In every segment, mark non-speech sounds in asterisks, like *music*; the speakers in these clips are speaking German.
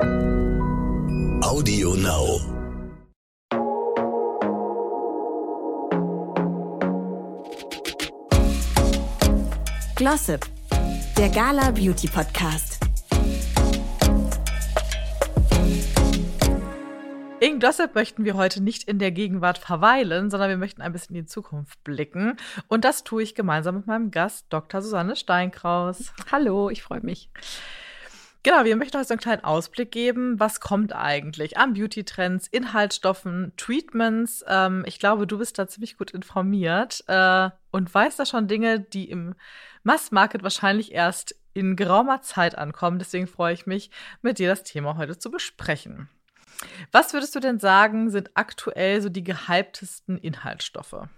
Audio Now. Glossip, der Gala Beauty Podcast. In Glossip möchten wir heute nicht in der Gegenwart verweilen, sondern wir möchten ein bisschen in die Zukunft blicken. Und das tue ich gemeinsam mit meinem Gast, Dr. Susanne Steinkraus. Hallo, ich freue mich. Genau, wir möchten euch so einen kleinen Ausblick geben. Was kommt eigentlich an Beauty-Trends, Inhaltsstoffen, Treatments? Ähm, ich glaube, du bist da ziemlich gut informiert äh, und weißt da schon Dinge, die im Mass-Market wahrscheinlich erst in geraumer Zeit ankommen. Deswegen freue ich mich, mit dir das Thema heute zu besprechen. Was würdest du denn sagen, sind aktuell so die gehyptesten Inhaltsstoffe?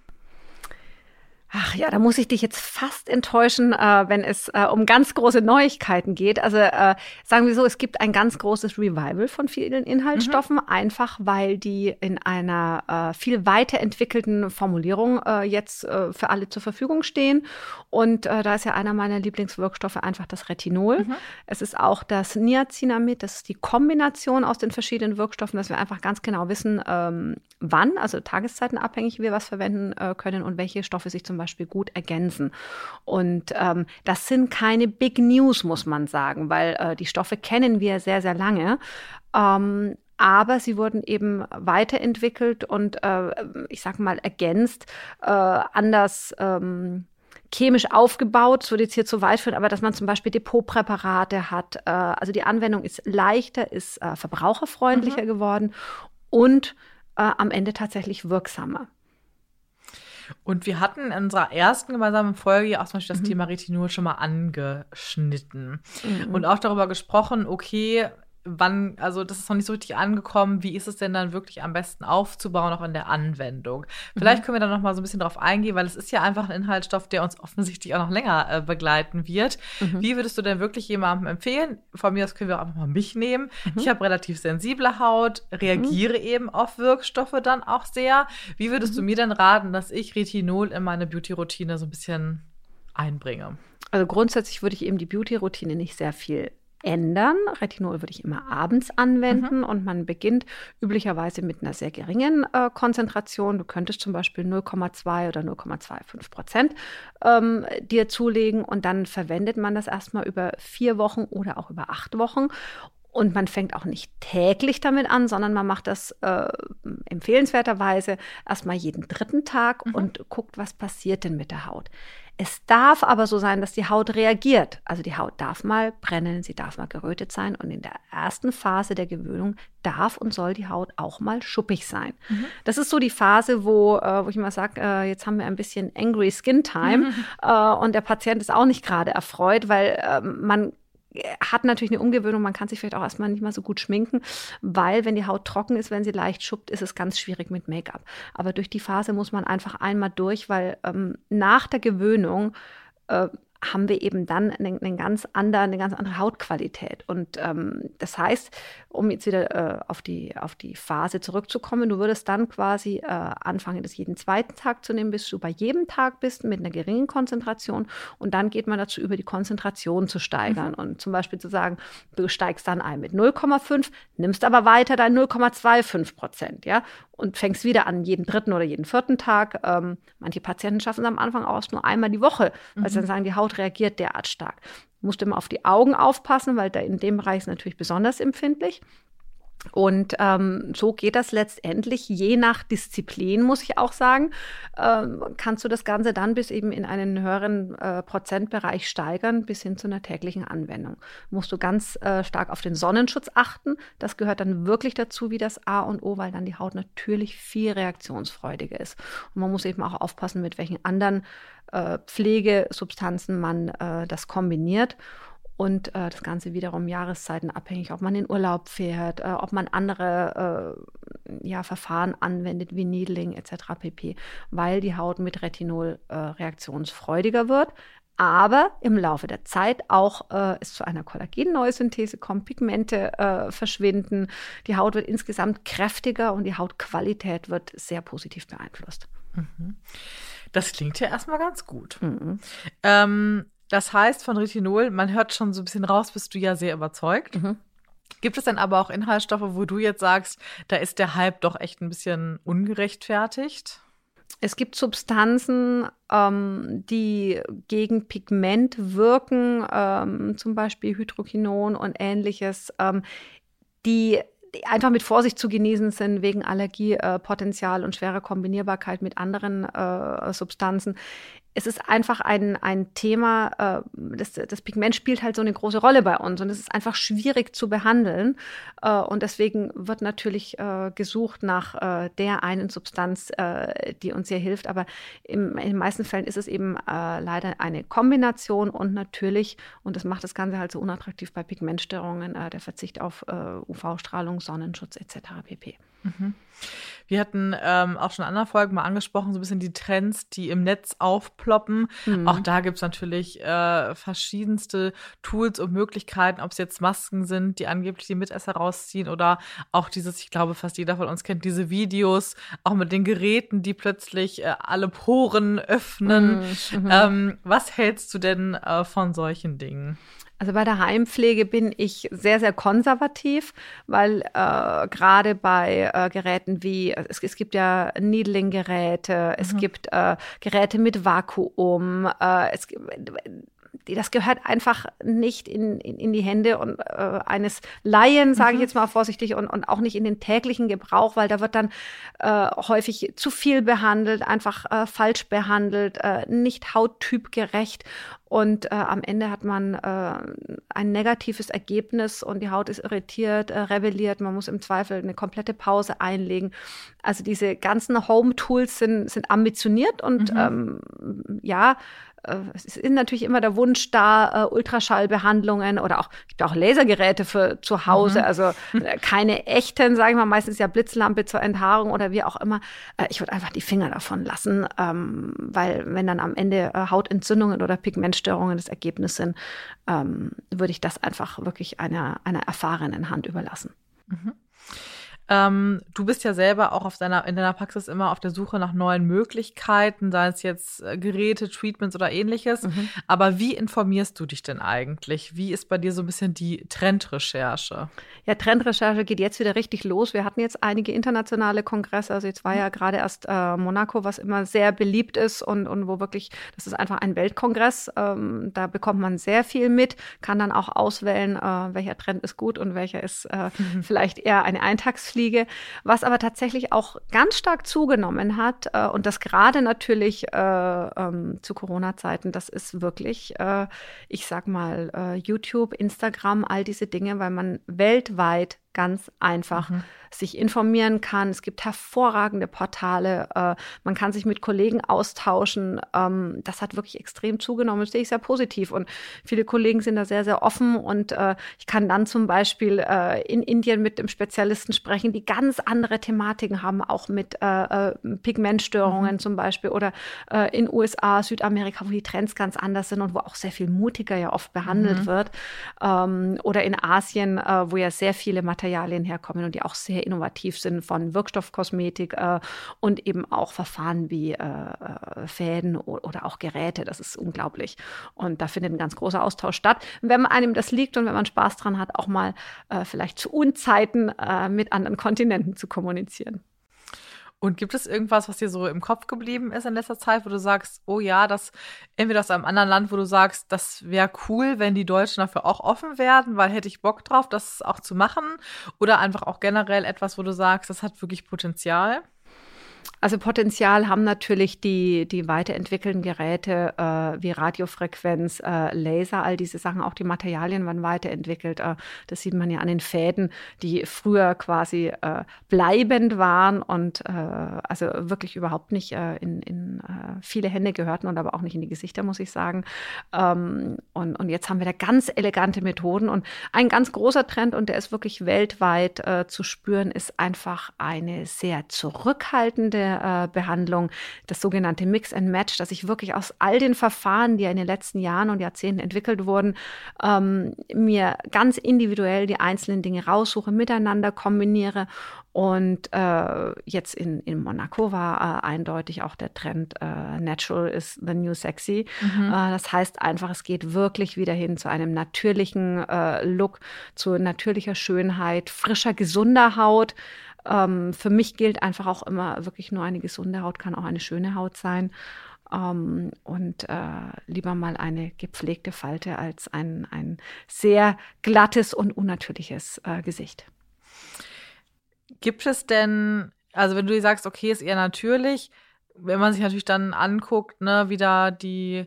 Ach ja, da muss ich dich jetzt fast enttäuschen, äh, wenn es äh, um ganz große Neuigkeiten geht. Also äh, sagen wir so, es gibt ein ganz großes Revival von vielen Inhaltsstoffen, mhm. einfach weil die in einer äh, viel weiterentwickelten Formulierung äh, jetzt äh, für alle zur Verfügung stehen. Und da ist ja einer meiner Lieblingswirkstoffe einfach das Retinol. Mhm. Es ist auch das Niacinamid, das ist die Kombination aus den verschiedenen Wirkstoffen, dass wir einfach ganz genau wissen, ähm, wann, also tageszeitenabhängig wir was verwenden können und welche Stoffe sich zum Beispiel gut ergänzen. Und ähm, das sind keine Big News, muss man sagen, weil äh, die Stoffe kennen wir sehr, sehr lange. Ähm, aber sie wurden eben weiterentwickelt und äh, ich sag mal ergänzt, äh, anders ähm, chemisch aufgebaut. Das würde jetzt hier zu weit führen, aber dass man zum Beispiel Depotpräparate hat. Äh, also die Anwendung ist leichter, ist äh, verbraucherfreundlicher mhm. geworden und äh, am Ende tatsächlich wirksamer. Und wir hatten in unserer ersten gemeinsamen Folge ja auch zum Beispiel das mhm. Thema Retinol schon mal angeschnitten mhm. und auch darüber gesprochen, okay, wann, also das ist noch nicht so richtig angekommen, wie ist es denn dann wirklich am besten aufzubauen, auch in der Anwendung? Vielleicht mhm. können wir da noch mal so ein bisschen drauf eingehen, weil es ist ja einfach ein Inhaltsstoff, der uns offensichtlich auch noch länger äh, begleiten wird. Mhm. Wie würdest du denn wirklich jemandem empfehlen? Von mir aus können wir auch einfach mal mich nehmen. Mhm. Ich habe relativ sensible Haut, reagiere mhm. eben auf Wirkstoffe dann auch sehr. Wie würdest du mhm. mir denn raten, dass ich Retinol in meine Beauty-Routine so ein bisschen einbringe? Also grundsätzlich würde ich eben die Beauty-Routine nicht sehr viel ändern. Retinol würde ich immer abends anwenden mhm. und man beginnt üblicherweise mit einer sehr geringen äh, Konzentration. Du könntest zum Beispiel 0,2 oder 0,25 Prozent ähm, dir zulegen und dann verwendet man das erstmal über vier Wochen oder auch über acht Wochen. Und man fängt auch nicht täglich damit an, sondern man macht das äh, empfehlenswerterweise erstmal jeden dritten Tag mhm. und guckt, was passiert denn mit der Haut. Es darf aber so sein, dass die Haut reagiert. Also die Haut darf mal brennen, sie darf mal gerötet sein und in der ersten Phase der Gewöhnung darf und soll die Haut auch mal schuppig sein. Mhm. Das ist so die Phase, wo, äh, wo ich mal sage, äh, jetzt haben wir ein bisschen Angry Skin Time mhm. *laughs* äh, und der Patient ist auch nicht gerade erfreut, weil ähm, man hat natürlich eine Umgewöhnung, man kann sich vielleicht auch erstmal nicht mal so gut schminken, weil wenn die Haut trocken ist, wenn sie leicht schuppt, ist es ganz schwierig mit Make-up. Aber durch die Phase muss man einfach einmal durch, weil ähm, nach der Gewöhnung äh, haben wir eben dann eine, eine, ganz andere, eine ganz andere Hautqualität. Und ähm, das heißt, um jetzt wieder äh, auf, die, auf die Phase zurückzukommen, du würdest dann quasi äh, anfangen, das jeden zweiten Tag zu nehmen, bis du bei jedem Tag bist mit einer geringen Konzentration. Und dann geht man dazu über, die Konzentration zu steigern. Mhm. Und zum Beispiel zu sagen, du steigst dann ein mit 0,5, nimmst aber weiter dein 0,25 Prozent, ja, und fängst wieder an jeden dritten oder jeden vierten Tag. Ähm, manche Patienten schaffen es am Anfang auch nur einmal die Woche, weil mhm. sie dann sagen, die Haut reagiert derart stark. Du musst immer auf die Augen aufpassen, weil da in dem Bereich ist natürlich besonders empfindlich. Und ähm, so geht das letztendlich, je nach Disziplin, muss ich auch sagen, ähm, kannst du das Ganze dann bis eben in einen höheren äh, Prozentbereich steigern, bis hin zu einer täglichen Anwendung. Musst du ganz äh, stark auf den Sonnenschutz achten. Das gehört dann wirklich dazu wie das A und O, weil dann die Haut natürlich viel reaktionsfreudiger ist. Und man muss eben auch aufpassen, mit welchen anderen äh, Pflegesubstanzen man äh, das kombiniert und äh, das Ganze wiederum jahreszeitenabhängig, ob man in Urlaub fährt, äh, ob man andere äh, ja, Verfahren anwendet wie Needling etc. pp, weil die Haut mit Retinol äh, reaktionsfreudiger wird, aber im Laufe der Zeit auch äh, es zu einer Kollagenneusynthese kommt, Pigmente äh, verschwinden, die Haut wird insgesamt kräftiger und die Hautqualität wird sehr positiv beeinflusst. Mhm. Das klingt ja erstmal ganz gut. Mhm. Ähm, das heißt von Retinol, man hört schon so ein bisschen raus, bist du ja sehr überzeugt. Mhm. Gibt es denn aber auch Inhaltsstoffe, wo du jetzt sagst, da ist der Hype doch echt ein bisschen ungerechtfertigt? Es gibt Substanzen, ähm, die gegen Pigment wirken, ähm, zum Beispiel Hydroquinon und ähnliches, ähm, die einfach mit Vorsicht zu genießen sind wegen Allergiepotenzial äh, und schwerer Kombinierbarkeit mit anderen äh, Substanzen es ist einfach ein, ein Thema, äh, das, das Pigment spielt halt so eine große Rolle bei uns und es ist einfach schwierig zu behandeln. Äh, und deswegen wird natürlich äh, gesucht nach äh, der einen Substanz, äh, die uns hier hilft. Aber im, in den meisten Fällen ist es eben äh, leider eine Kombination und natürlich, und das macht das Ganze halt so unattraktiv bei Pigmentstörungen, der Verzicht auf UV-Strahlung, Sonnenschutz etc. pp. Mhm. Wir hatten ähm, auch schon in anderen Folgen mal angesprochen, so ein bisschen die Trends, die im Netz aufploppen. Mhm. Auch da gibt es natürlich äh, verschiedenste Tools und Möglichkeiten, ob es jetzt Masken sind, die angeblich die Mitesser rausziehen oder auch dieses, ich glaube, fast jeder von uns kennt diese Videos, auch mit den Geräten, die plötzlich äh, alle Poren öffnen. Mhm. Ähm, was hältst du denn äh, von solchen Dingen? Also bei der Heimpflege bin ich sehr, sehr konservativ, weil äh, gerade bei äh, Geräten wie, es, es, gibt ja Needling-Geräte, mhm. es gibt äh, Geräte mit Vakuum, äh, es, das gehört einfach nicht in, in, in die Hände und, äh, eines Laien, sage mhm. ich jetzt mal vorsichtig, und, und auch nicht in den täglichen Gebrauch, weil da wird dann äh, häufig zu viel behandelt, einfach äh, falsch behandelt, äh, nicht hauttypgerecht. Und äh, am Ende hat man äh, ein negatives Ergebnis und die Haut ist irritiert, äh, rebelliert. Man muss im Zweifel eine komplette Pause einlegen. Also diese ganzen Home-Tools sind, sind ambitioniert und mhm. ähm, ja, äh, es ist natürlich immer der Wunsch da, äh, Ultraschallbehandlungen oder auch gibt auch Lasergeräte für zu Hause, mhm. also *laughs* äh, keine echten, sage ich mal, meistens ja Blitzlampe zur Enthaarung oder wie auch immer. Äh, ich würde einfach die Finger davon lassen, ähm, weil wenn dann am Ende äh, Hautentzündungen oder Pigmentstörungen das Ergebnis sind, ähm, würde ich das einfach wirklich einer, einer erfahrenen Hand überlassen. Mhm. Ähm, du bist ja selber auch auf deiner, in deiner Praxis immer auf der Suche nach neuen Möglichkeiten, sei es jetzt äh, Geräte, Treatments oder ähnliches. Mhm. Aber wie informierst du dich denn eigentlich? Wie ist bei dir so ein bisschen die Trendrecherche? Ja, Trendrecherche geht jetzt wieder richtig los. Wir hatten jetzt einige internationale Kongresse. Also jetzt war ja gerade erst äh, Monaco, was immer sehr beliebt ist und, und wo wirklich, das ist einfach ein Weltkongress. Ähm, da bekommt man sehr viel mit, kann dann auch auswählen, äh, welcher Trend ist gut und welcher ist mhm. *laughs* vielleicht eher eine Eintagsfliege Fliege, was aber tatsächlich auch ganz stark zugenommen hat äh, und das gerade natürlich äh, ähm, zu Corona-Zeiten, das ist wirklich, äh, ich sag mal, äh, YouTube, Instagram, all diese Dinge, weil man weltweit ganz einfach mhm sich informieren kann. Es gibt hervorragende Portale. Äh, man kann sich mit Kollegen austauschen. Ähm, das hat wirklich extrem zugenommen. Das sehe ich sehr positiv. Und viele Kollegen sind da sehr, sehr offen. Und äh, ich kann dann zum Beispiel äh, in Indien mit dem Spezialisten sprechen, die ganz andere Thematiken haben, auch mit äh, äh Pigmentstörungen mhm. zum Beispiel oder äh, in USA, Südamerika, wo die Trends ganz anders sind und wo auch sehr viel mutiger ja oft behandelt mhm. wird. Ähm, oder in Asien, wo ja sehr viele Materialien herkommen und die auch sehr innovativ sind von Wirkstoffkosmetik äh, und eben auch Verfahren wie äh, äh Fäden oder auch Geräte. Das ist unglaublich. Und da findet ein ganz großer Austausch statt. wenn einem das liegt und wenn man Spaß dran hat, auch mal äh, vielleicht zu Unzeiten äh, mit anderen Kontinenten zu kommunizieren. Und gibt es irgendwas, was dir so im Kopf geblieben ist in letzter Zeit, wo du sagst, oh ja, das entweder aus einem anderen Land, wo du sagst, das wäre cool, wenn die Deutschen dafür auch offen werden, weil hätte ich Bock drauf, das auch zu machen, oder einfach auch generell etwas, wo du sagst, das hat wirklich Potenzial? Also Potenzial haben natürlich die, die weiterentwickelten Geräte äh, wie Radiofrequenz, äh, Laser, all diese Sachen, auch die Materialien werden weiterentwickelt. Äh, das sieht man ja an den Fäden, die früher quasi äh, bleibend waren und äh, also wirklich überhaupt nicht äh, in, in viele Hände gehörten und aber auch nicht in die Gesichter, muss ich sagen. Ähm, und, und jetzt haben wir da ganz elegante Methoden und ein ganz großer Trend und der ist wirklich weltweit zu spüren, ist einfach eine sehr zurückhaltende Behandlung, das sogenannte Mix and Match, dass ich wirklich aus all den Verfahren, die ja in den letzten Jahren und Jahrzehnten entwickelt wurden, ähm, mir ganz individuell die einzelnen Dinge raussuche, miteinander kombiniere und äh, jetzt in, in Monaco war äh, eindeutig auch der Trend, äh, Natural is the new sexy. Mhm. Äh, das heißt einfach, es geht wirklich wieder hin zu einem natürlichen äh, Look, zu natürlicher Schönheit, frischer, gesunder Haut. Ähm, für mich gilt einfach auch immer, wirklich nur eine gesunde Haut kann auch eine schöne Haut sein. Um, ähm, und äh, lieber mal eine gepflegte Falte als ein, ein sehr glattes und unnatürliches äh, Gesicht. Gibt es denn, also wenn du sagst, okay, ist eher natürlich, wenn man sich natürlich dann anguckt, ne, wie da die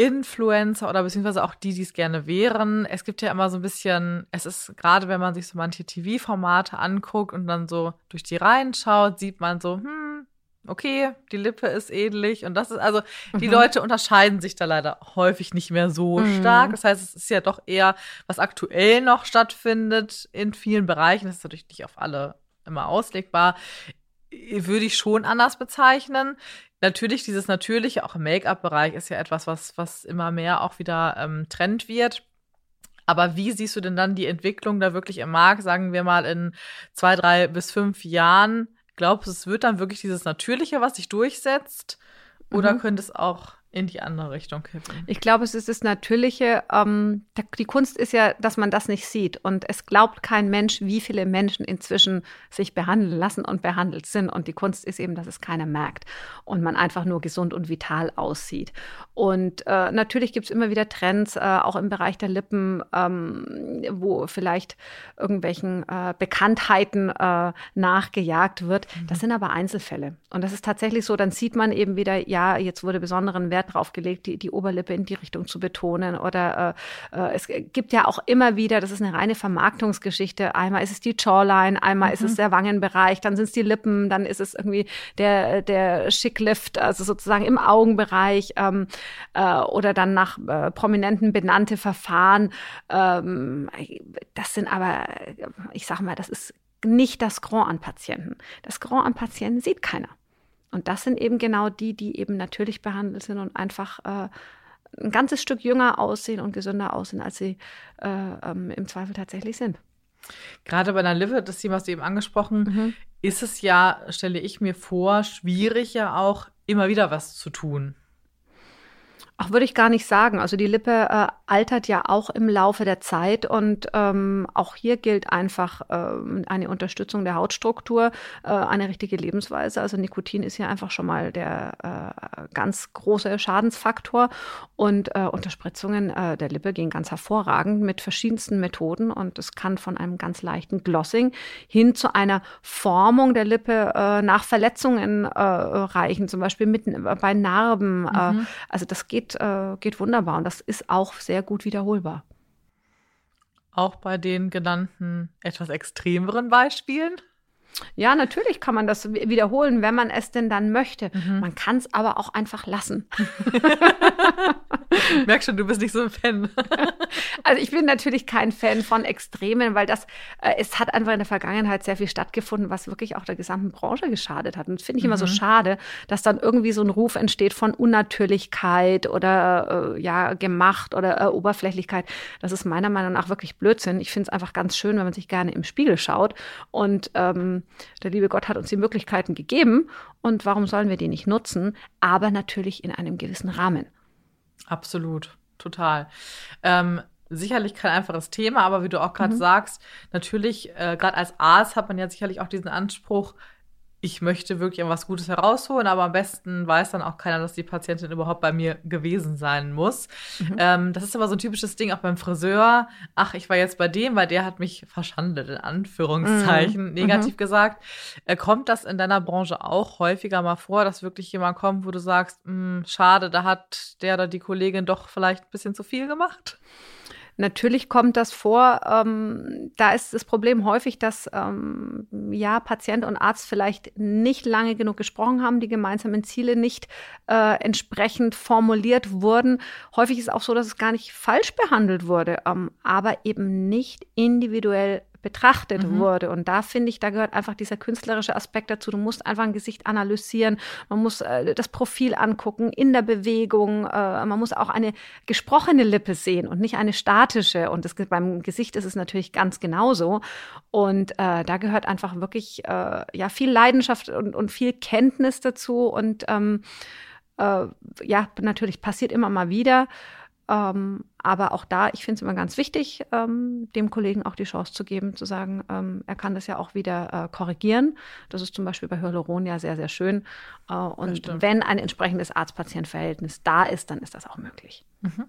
Influencer oder beziehungsweise auch die, die es gerne wären. Es gibt ja immer so ein bisschen, es ist gerade, wenn man sich so manche TV-Formate anguckt und dann so durch die Reihen schaut, sieht man so, hm, okay, die Lippe ist ähnlich und das ist also, die mhm. Leute unterscheiden sich da leider häufig nicht mehr so mhm. stark. Das heißt, es ist ja doch eher, was aktuell noch stattfindet in vielen Bereichen. Das ist natürlich nicht auf alle immer auslegbar. Würde ich schon anders bezeichnen. Natürlich, dieses Natürliche, auch im Make-up-Bereich, ist ja etwas, was, was immer mehr auch wieder ähm, Trend wird. Aber wie siehst du denn dann die Entwicklung da wirklich im Markt, sagen wir mal in zwei, drei bis fünf Jahren? Glaubst du, es wird dann wirklich dieses Natürliche, was sich durchsetzt? Oder mhm. könnte es auch in die andere Richtung kippen. Ich glaube, es ist das Natürliche. Ähm, die Kunst ist ja, dass man das nicht sieht. Und es glaubt kein Mensch, wie viele Menschen inzwischen sich behandeln lassen und behandelt sind. Und die Kunst ist eben, dass es keiner merkt und man einfach nur gesund und vital aussieht. Und äh, natürlich gibt es immer wieder Trends, äh, auch im Bereich der Lippen, ähm, wo vielleicht irgendwelchen äh, Bekanntheiten äh, nachgejagt wird. Mhm. Das sind aber Einzelfälle. Und das ist tatsächlich so, dann sieht man eben wieder, ja, jetzt wurde besonderen Wert Wert drauf gelegt, die, die Oberlippe in die Richtung zu betonen. Oder äh, äh, es gibt ja auch immer wieder, das ist eine reine Vermarktungsgeschichte. Einmal ist es die Jawline, einmal mhm. ist es mhm. der Wangenbereich, dann sind es die Lippen, dann ist es irgendwie der, der Schicklift, also sozusagen im Augenbereich ähm, äh, oder dann nach äh, Prominenten benannte Verfahren. Ähm, das sind aber, ich sag mal, das ist nicht das Grand an Patienten. Das Grand an Patienten sieht keiner. Und das sind eben genau die, die eben natürlich behandelt sind und einfach äh, ein ganzes Stück jünger aussehen und gesünder aussehen, als sie äh, ähm, im Zweifel tatsächlich sind. Gerade bei der Lippe, das Thema hast du eben angesprochen, mhm. ist es ja, stelle ich mir vor, schwierig ja auch immer wieder was zu tun. Ach, würde ich gar nicht sagen. Also die Lippe äh, altert ja auch im Laufe der Zeit und ähm, auch hier gilt einfach äh, eine Unterstützung der Hautstruktur, äh, eine richtige Lebensweise. Also Nikotin ist ja einfach schon mal der äh, ganz große Schadensfaktor und äh, Unterspritzungen äh, der Lippe gehen ganz hervorragend mit verschiedensten Methoden und es kann von einem ganz leichten Glossing hin zu einer Formung der Lippe äh, nach Verletzungen äh, reichen, zum Beispiel mitten bei Narben. Äh, mhm. also das geht geht, äh, geht wunderbar und das ist auch sehr gut wiederholbar. Auch bei den genannten etwas extremeren Beispielen? Ja, natürlich kann man das wiederholen, wenn man es denn dann möchte. Mhm. Man kann es aber auch einfach lassen. *laughs* Merk schon, du bist nicht so ein Fan. *laughs* *laughs* also ich bin natürlich kein Fan von Extremen, weil das, äh, es hat einfach in der Vergangenheit sehr viel stattgefunden, was wirklich auch der gesamten Branche geschadet hat. Und das finde ich mhm. immer so mhm. schade, dass dann irgendwie so ein Ruf entsteht von Unnatürlichkeit oder äh, ja, gemacht oder äh, Oberflächlichkeit. Das ist meiner Meinung nach wirklich Blödsinn. Ich finde es einfach ganz schön, wenn man sich gerne im Spiegel schaut und ähm, der liebe Gott hat uns die Möglichkeiten gegeben und warum sollen wir die nicht nutzen? Aber natürlich in einem gewissen Rahmen. Absolut, total. Ähm, sicherlich kein einfaches Thema, aber wie du auch gerade mhm. sagst, natürlich, äh, gerade als Arzt hat man ja sicherlich auch diesen Anspruch, ich möchte wirklich was Gutes herausholen, aber am besten weiß dann auch keiner, dass die Patientin überhaupt bei mir gewesen sein muss. Mhm. Ähm, das ist aber so ein typisches Ding auch beim Friseur. Ach, ich war jetzt bei dem, weil der hat mich verschandelt, in Anführungszeichen, mhm. negativ mhm. gesagt. Äh, kommt das in deiner Branche auch häufiger mal vor, dass wirklich jemand kommt, wo du sagst, hm, schade, da hat der oder die Kollegin doch vielleicht ein bisschen zu viel gemacht? Natürlich kommt das vor. Ähm, da ist das Problem häufig, dass ähm, ja Patient und Arzt vielleicht nicht lange genug gesprochen haben, die gemeinsamen Ziele nicht äh, entsprechend formuliert wurden. Häufig ist auch so, dass es gar nicht falsch behandelt wurde, ähm, aber eben nicht individuell betrachtet mhm. wurde. Und da finde ich, da gehört einfach dieser künstlerische Aspekt dazu. Du musst einfach ein Gesicht analysieren, man muss äh, das Profil angucken in der Bewegung, äh, man muss auch eine gesprochene Lippe sehen und nicht eine statische. Und das, beim Gesicht ist es natürlich ganz genauso. Und äh, da gehört einfach wirklich äh, ja viel Leidenschaft und, und viel Kenntnis dazu. Und ähm, äh, ja, natürlich passiert immer mal wieder. Ähm, aber auch da, ich finde es immer ganz wichtig, ähm, dem Kollegen auch die Chance zu geben, zu sagen, ähm, er kann das ja auch wieder äh, korrigieren. Das ist zum Beispiel bei Hyaluron ja sehr, sehr schön. Äh, und wenn ein entsprechendes Arzt-Patient-Verhältnis da ist, dann ist das auch möglich. Mhm.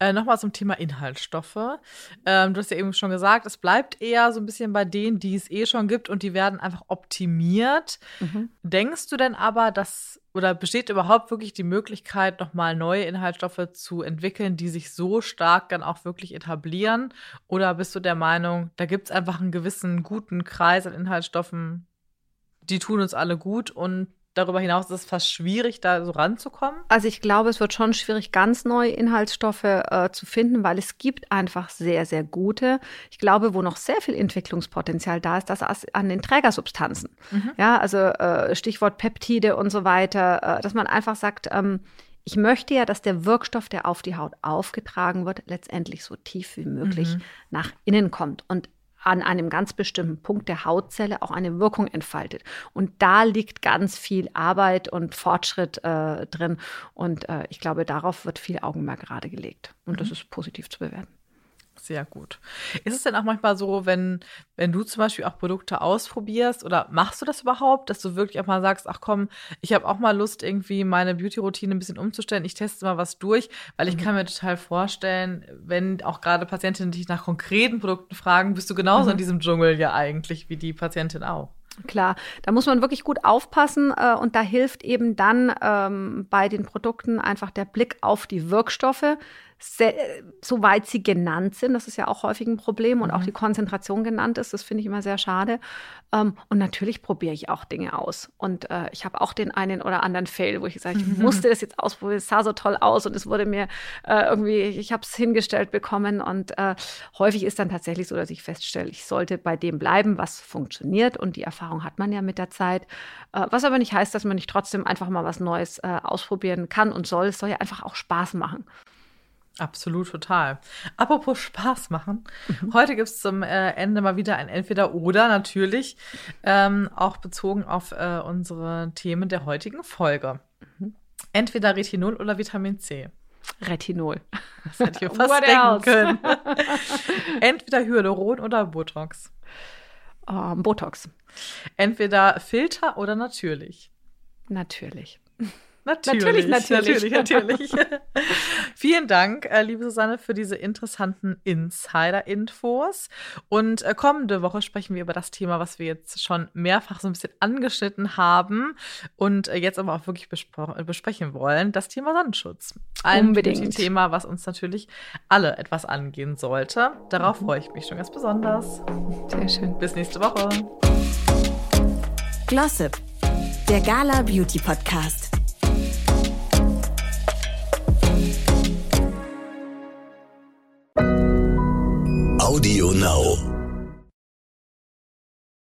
Äh, Nochmal zum Thema Inhaltsstoffe. Ähm, du hast ja eben schon gesagt, es bleibt eher so ein bisschen bei denen, die es eh schon gibt und die werden einfach optimiert. Mhm. Denkst du denn aber, dass oder besteht überhaupt wirklich die Möglichkeit, nochmal neue Inhaltsstoffe zu entwickeln, die sich so stark dann auch wirklich etablieren? Oder bist du der Meinung, da gibt es einfach einen gewissen guten Kreis an Inhaltsstoffen, die tun uns alle gut und darüber hinaus ist es fast schwierig, da so ranzukommen? Also ich glaube, es wird schon schwierig, ganz neue Inhaltsstoffe äh, zu finden, weil es gibt einfach sehr, sehr gute. Ich glaube, wo noch sehr viel Entwicklungspotenzial da ist, das an den Trägersubstanzen. Mhm. Ja, also äh, Stichwort Peptide und so weiter, äh, dass man einfach sagt, ähm, ich möchte ja, dass der Wirkstoff, der auf die Haut aufgetragen wird, letztendlich so tief wie möglich mhm. nach innen kommt. Und an einem ganz bestimmten Punkt der Hautzelle auch eine Wirkung entfaltet. Und da liegt ganz viel Arbeit und Fortschritt äh, drin. Und äh, ich glaube, darauf wird viel Augenmerk gerade gelegt. Und mhm. das ist positiv zu bewerten. Sehr gut. Ist es denn auch manchmal so, wenn, wenn du zum Beispiel auch Produkte ausprobierst oder machst du das überhaupt, dass du wirklich auch mal sagst, ach komm, ich habe auch mal Lust, irgendwie meine Beauty-Routine ein bisschen umzustellen, ich teste mal was durch, weil ich mhm. kann mir total vorstellen, wenn auch gerade Patientinnen dich nach konkreten Produkten fragen, bist du genauso mhm. in diesem Dschungel ja eigentlich wie die Patientin auch. Klar, da muss man wirklich gut aufpassen äh, und da hilft eben dann ähm, bei den Produkten einfach der Blick auf die Wirkstoffe, soweit sie genannt sind. Das ist ja auch häufig ein Problem und mhm. auch die Konzentration genannt ist. Das finde ich immer sehr schade. Ähm, und natürlich probiere ich auch Dinge aus. Und äh, ich habe auch den einen oder anderen Fail, wo ich sage, ich *laughs* musste das jetzt ausprobieren. Es sah so toll aus und es wurde mir äh, irgendwie, ich habe es hingestellt bekommen. Und äh, häufig ist dann tatsächlich so, dass ich feststelle, ich sollte bei dem bleiben, was funktioniert. Und die Erfahrung hat man ja mit der Zeit. Äh, was aber nicht heißt, dass man nicht trotzdem einfach mal was Neues äh, ausprobieren kann und soll. Es soll ja einfach auch Spaß machen. Absolut, total. Apropos Spaß machen. Mhm. Heute gibt es zum äh, Ende mal wieder ein Entweder-Oder, natürlich, ähm, auch bezogen auf äh, unsere Themen der heutigen Folge. Mhm. Entweder Retinol oder Vitamin C. Retinol. Das hätte ich *laughs* fast denken else? können. *laughs* Entweder Hyaluron oder Botox. Um, ähm, Botox. Entweder Filter oder natürlich. Natürlich. Natürlich, natürlich, natürlich. natürlich. *laughs* Vielen Dank, äh, liebe Susanne, für diese interessanten Insider-Infos. Und äh, kommende Woche sprechen wir über das Thema, was wir jetzt schon mehrfach so ein bisschen angeschnitten haben und äh, jetzt aber auch wirklich besprechen wollen, das Thema Sonnenschutz. Ein Unbedingt. Thema, was uns natürlich alle etwas angehen sollte. Darauf freue ich mich schon ganz besonders. Sehr schön. Bis nächste Woche. Glossip, der Gala Beauty Podcast. Audio.